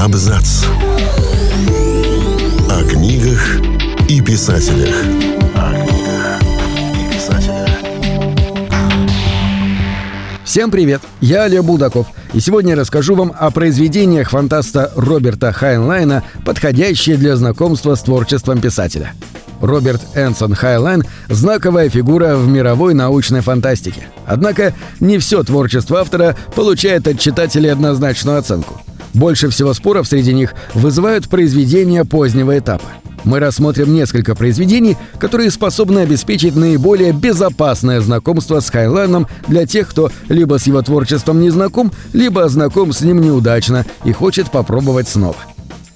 Абзац. О книгах и писателях. О книгах и писателях. Всем привет! Я Олег Булдаков, и сегодня расскажу вам о произведениях фантаста Роберта Хайнлайна, подходящие для знакомства с творчеством писателя. Роберт Энсон Хайлайн – знаковая фигура в мировой научной фантастике. Однако не все творчество автора получает от читателей однозначную оценку. Больше всего споров среди них вызывают произведения позднего этапа. Мы рассмотрим несколько произведений, которые способны обеспечить наиболее безопасное знакомство с Хайлайном для тех, кто либо с его творчеством не знаком, либо знаком с ним неудачно и хочет попробовать снова.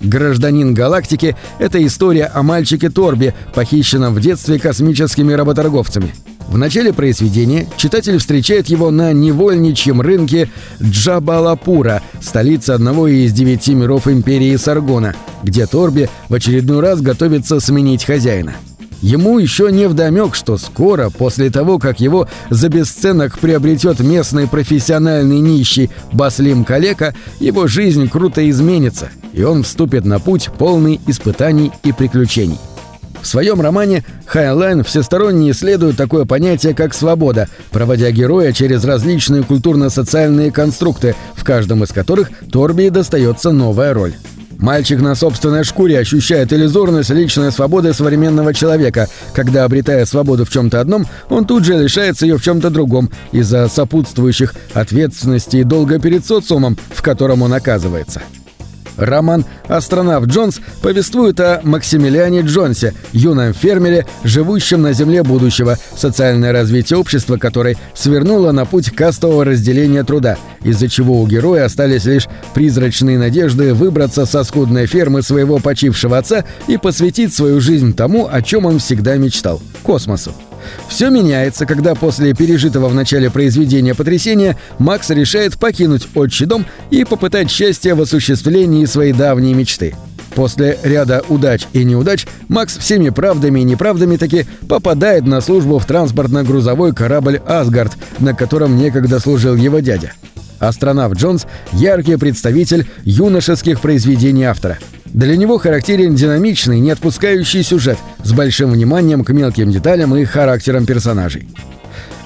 «Гражданин галактики» — это история о мальчике Торби, похищенном в детстве космическими работорговцами. В начале произведения читатель встречает его на невольничьем рынке Джабалапура, столице одного из девяти миров империи Саргона, где Торби в очередной раз готовится сменить хозяина. Ему еще невдомек, что скоро, после того, как его за бесценок приобретет местный профессиональный нищий Баслим Калека, его жизнь круто изменится, и он вступит на путь полный испытаний и приключений. В своем романе Хайлайн всесторонне исследует такое понятие, как свобода, проводя героя через различные культурно-социальные конструкты, в каждом из которых Торби достается новая роль. Мальчик на собственной шкуре ощущает иллюзорность личной свободы современного человека, когда, обретая свободу в чем-то одном, он тут же лишается ее в чем-то другом из-за сопутствующих ответственности и долга перед социумом, в котором он оказывается. Роман «Астронавт Джонс» повествует о Максимилиане Джонсе, юном фермере, живущем на земле будущего, социальное развитие общества которой свернуло на путь кастового разделения труда, из-за чего у героя остались лишь призрачные надежды выбраться со скудной фермы своего почившего отца и посвятить свою жизнь тому, о чем он всегда мечтал – космосу. Все меняется, когда после пережитого в начале произведения потрясения Макс решает покинуть отчий дом и попытать счастье в осуществлении своей давней мечты. После ряда удач и неудач Макс всеми правдами и неправдами таки попадает на службу в транспортно-грузовой корабль «Асгард», на котором некогда служил его дядя. Астронавт Джонс – яркий представитель юношеских произведений автора. Для него характерен динамичный, не отпускающий сюжет с большим вниманием к мелким деталям и характерам персонажей.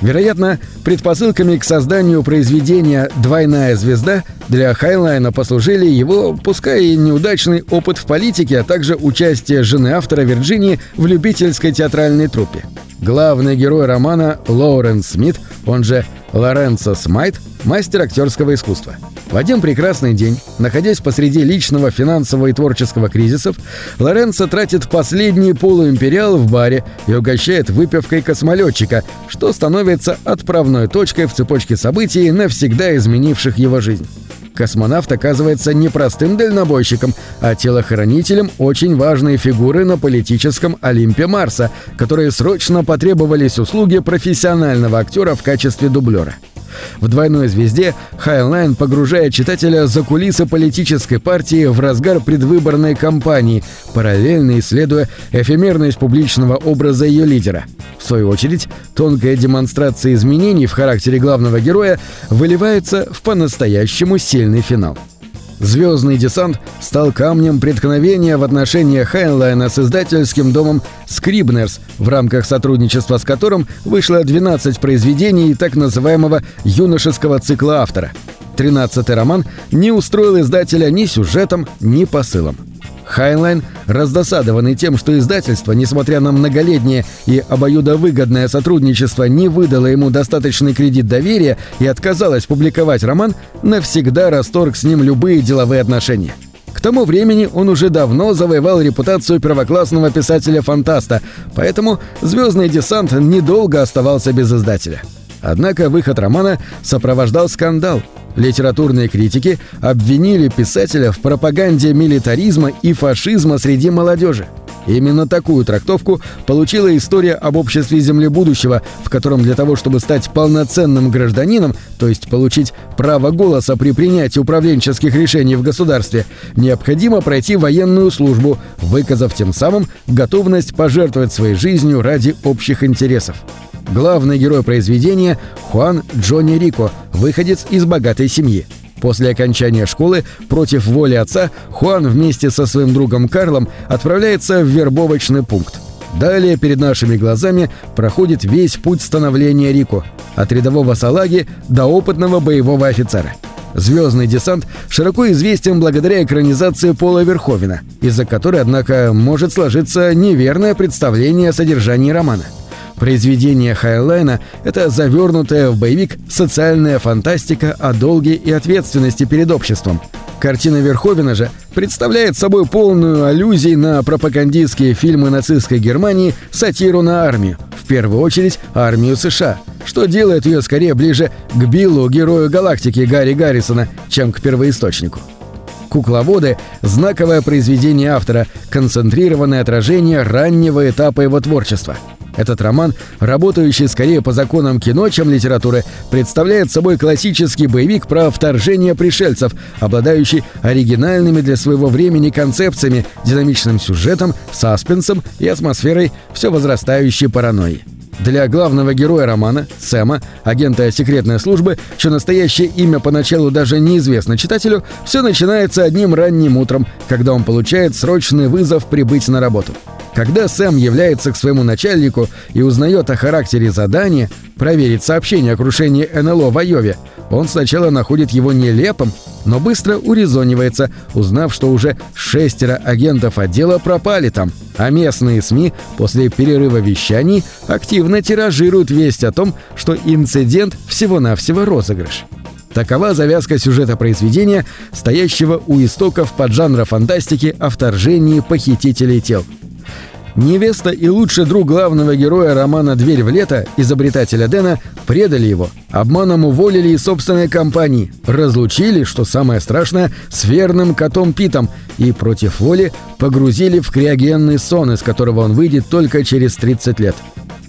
Вероятно, предпосылками к созданию произведения «Двойная звезда» для Хайлайна послужили его, пускай и неудачный опыт в политике, а также участие жены автора Вирджинии в любительской театральной труппе. Главный герой романа Лоуренс Смит, он же Лоренцо Смайт, мастер актерского искусства. В один прекрасный день, находясь посреди личного финансового и творческого кризисов, Лоренцо тратит последний полуимпериал в баре и угощает выпивкой космолетчика, что становится отправной точкой в цепочке событий, навсегда изменивших его жизнь. Космонавт оказывается не простым дальнобойщиком, а телохранителем очень важной фигуры на политическом Олимпе Марса, которые срочно потребовались услуги профессионального актера в качестве дублера. В «Двойной звезде» Хайнлайн погружает читателя за кулисы политической партии в разгар предвыборной кампании, параллельно исследуя эфемерность публичного образа ее лидера. В свою очередь, тонкая демонстрация изменений в характере главного героя выливается в по-настоящему сильный финал. «Звездный десант» стал камнем преткновения в отношениях Хайнлайна с издательским домом «Скрибнерс», в рамках сотрудничества с которым вышло 12 произведений так называемого «юношеского цикла автора». Тринадцатый роман не устроил издателя ни сюжетом, ни посылом. Хайнлайн, раздосадованный тем, что издательство, несмотря на многолетнее и обоюдовыгодное сотрудничество, не выдало ему достаточный кредит доверия и отказалось публиковать роман, навсегда расторг с ним любые деловые отношения. К тому времени он уже давно завоевал репутацию первоклассного писателя-фантаста, поэтому «Звездный десант» недолго оставался без издателя. Однако выход романа сопровождал скандал. Литературные критики обвинили писателя в пропаганде милитаризма и фашизма среди молодежи. Именно такую трактовку получила история об обществе Земли будущего, в котором для того, чтобы стать полноценным гражданином, то есть получить право голоса при принятии управленческих решений в государстве, необходимо пройти военную службу, выказав тем самым готовность пожертвовать своей жизнью ради общих интересов. Главный герой произведения – Хуан Джонни Рико, выходец из богатой семьи. После окончания школы, против воли отца, Хуан вместе со своим другом Карлом отправляется в вербовочный пункт. Далее перед нашими глазами проходит весь путь становления Рико, от рядового салаги до опытного боевого офицера. «Звездный десант» широко известен благодаря экранизации Пола Верховена, из-за которой, однако, может сложиться неверное представление о содержании романа. Произведение Хайлайна — это завернутая в боевик социальная фантастика о долге и ответственности перед обществом. Картина Верховена же представляет собой полную аллюзий на пропагандистские фильмы нацистской Германии сатиру на армию, в первую очередь армию США, что делает ее скорее ближе к Биллу, герою галактики Гарри Гаррисона, чем к первоисточнику. «Кукловоды» — знаковое произведение автора, концентрированное отражение раннего этапа его творчества — этот роман, работающий скорее по законам кино, чем литературы, представляет собой классический боевик про вторжение пришельцев, обладающий оригинальными для своего времени концепциями, динамичным сюжетом, саспенсом и атмосферой все возрастающей паранойи. Для главного героя романа, Сэма, агента секретной службы, чье настоящее имя поначалу даже неизвестно читателю, все начинается одним ранним утром, когда он получает срочный вызов прибыть на работу. Когда Сэм является к своему начальнику и узнает о характере задания проверить сообщение о крушении НЛО в Айове, он сначала находит его нелепым, но быстро урезонивается, узнав, что уже шестеро агентов отдела пропали там, а местные СМИ после перерыва вещаний активно тиражируют весть о том, что инцидент всего-навсего розыгрыш. Такова завязка сюжета произведения, стоящего у истоков поджанра фантастики о вторжении похитителей тел – Невеста и лучший друг главного героя романа «Дверь в лето», изобретателя Дэна, предали его, обманом уволили из собственной компании, разлучили, что самое страшное, с верным котом Питом. И против воли погрузили в криогенный сон, из которого он выйдет только через 30 лет.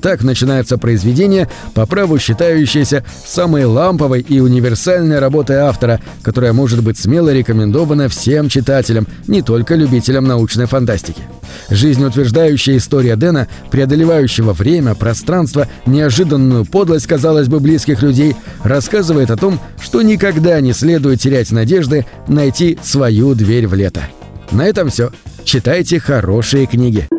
Так начинается произведение, по праву считающееся самой ламповой и универсальной работой автора, которая может быть смело рекомендована всем читателям, не только любителям научной фантастики. Жизнеутверждающая история Дэна, преодолевающего время, пространство, неожиданную подлость, казалось бы, близких людей, рассказывает о том, что никогда не следует терять надежды найти свою дверь в лето. На этом все. Читайте хорошие книги.